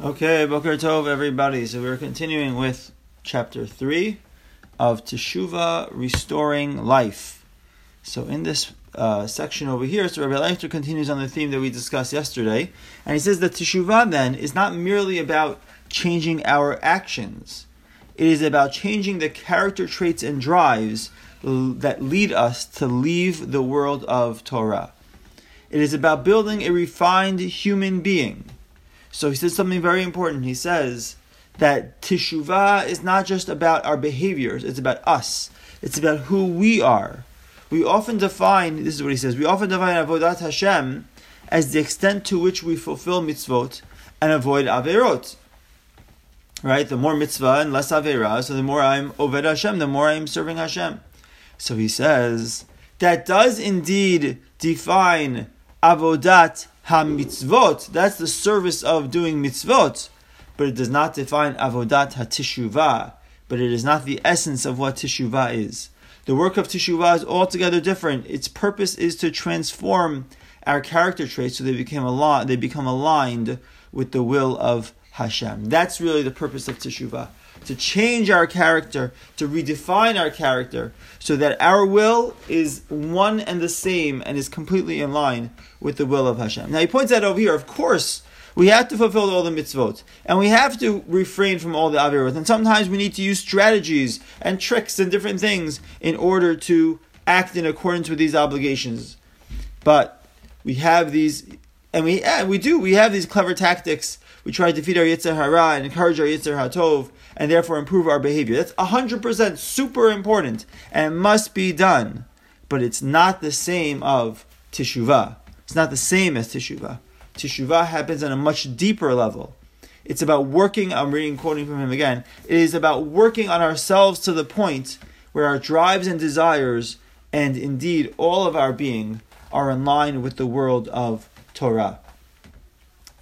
Okay, Boker Tov, everybody. So we're continuing with chapter 3 of Teshuvah, Restoring Life. So in this uh, section over here, so Rabbi Leuchter continues on the theme that we discussed yesterday, and he says that Teshuvah then is not merely about changing our actions. It is about changing the character traits and drives that lead us to leave the world of Torah. It is about building a refined human being so he says something very important. He says that teshuvah is not just about our behaviors, it's about us. It's about who we are. We often define, this is what he says, we often define avodat Hashem as the extent to which we fulfill mitzvot and avoid averot. Right? The more mitzvah and less avera, so the more I'm oved Hashem, the more I'm serving Hashem. So he says, that does indeed define avodat ha-mitzvot, that's the service of doing mitzvot, but it does not define avodat ha-tishuvah, but it is not the essence of what tishuvah is. The work of tishuvah is altogether different. Its purpose is to transform our character traits so they become aligned, they become aligned with the will of Hashem. That's really the purpose of teshuvah to change our character, to redefine our character, so that our will is one and the same and is completely in line with the will of Hashem. Now he points out over here, of course, we have to fulfill all the mitzvot, and we have to refrain from all the avirot, and sometimes we need to use strategies and tricks and different things in order to act in accordance with these obligations. But we have these, and we and we do, we have these clever tactics. We try to defeat our Yetzer Hara and encourage our Yetzer HaTov and therefore improve our behavior. That's 100% super important and must be done. But it's not the same of teshuvah. It's not the same as teshuvah. Teshuvah happens on a much deeper level. It's about working, I'm reading, quoting from him again, it is about working on ourselves to the point where our drives and desires, and indeed all of our being, are in line with the world of Torah.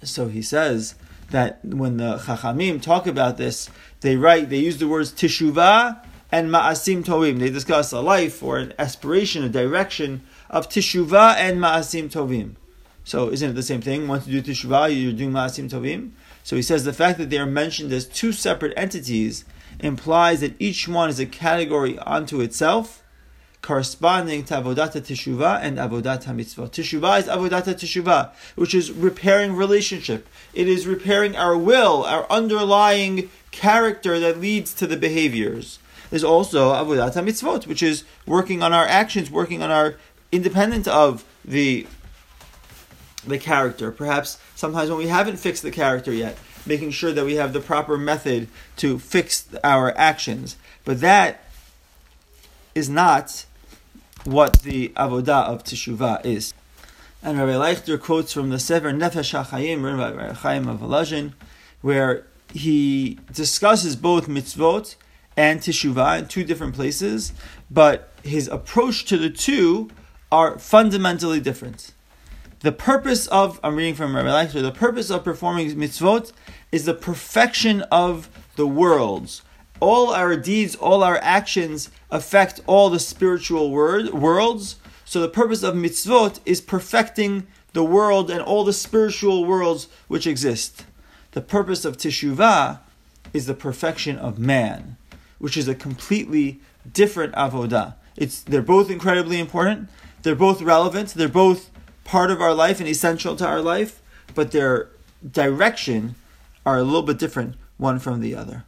So he says that when the Chachamim talk about this, they write, they use the words teshuvah and ma'asim tovim. They discuss a life or an aspiration, a direction of teshuvah and ma'asim tovim. So isn't it the same thing? Once you do teshuvah, you're doing ma'asim tovim. So he says the fact that they are mentioned as two separate entities implies that each one is a category unto itself, corresponding to avodata teshuvah and avodata mitzvah. Teshuvah is avodata teshuvah, which is repairing relationship. It is repairing our will, our underlying character that leads to the behaviors. There's also avodat mitzvot, which is working on our actions, working on our independent of the the character. Perhaps sometimes when we haven't fixed the character yet, making sure that we have the proper method to fix our actions. But that is not what the avodah of teshuvah is. And Rabbi Leuchter quotes from the Sefer Nefesh HaChaim, Rabbi Chaim of Volozhin, where he discusses both mitzvot and teshuvah in two different places, but his approach to the two are fundamentally different. The purpose of, I'm reading from Rabbi Leuchter, the purpose of performing mitzvot is the perfection of the worlds. All our deeds, all our actions affect all the spiritual word, worlds. So the purpose of mitzvot is perfecting the world and all the spiritual worlds which exist. The purpose of teshuvah is the perfection of man, which is a completely different avodah. It's they're both incredibly important. They're both relevant. They're both part of our life and essential to our life, but their direction are a little bit different one from the other.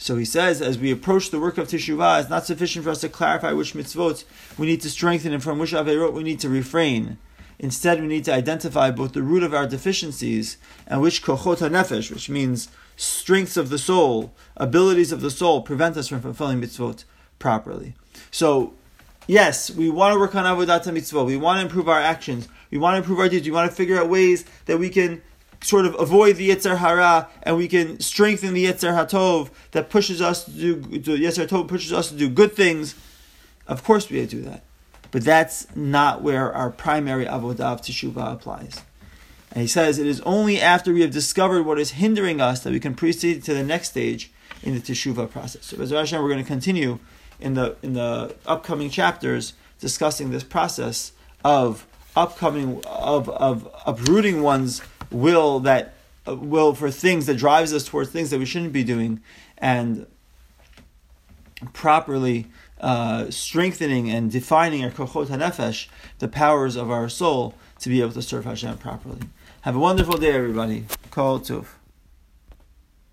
So he says, as we approach the work of Teshuvah, it's not sufficient for us to clarify which mitzvot we need to strengthen and from which averot we need to refrain. Instead, we need to identify both the root of our deficiencies and which kochot nefesh, which means strengths of the soul, abilities of the soul, prevent us from fulfilling mitzvot properly. So, yes, we want to work on avodat mitzvot. We want to improve our actions. We want to improve our deeds. We want to figure out ways that we can sort of avoid the Yetzer Hara and we can strengthen the Yetzer Hatov that pushes us to do, the Yetzer Hatov pushes us to do good things. Of course, we do that. But that's not where our primary avodah of teshuvah applies. And he says it is only after we have discovered what is hindering us that we can proceed to the next stage in the teshuvah process. So, as Hashem, we're going to continue in the in the upcoming chapters discussing this process of upcoming of of uprooting one's will that uh, will for things that drives us towards things that we shouldn't be doing, and properly uh, strengthening and defining our kochot hanefesh, the powers of our soul, to be able to serve Hashem properly. Have a wonderful day, everybody. Kol tov.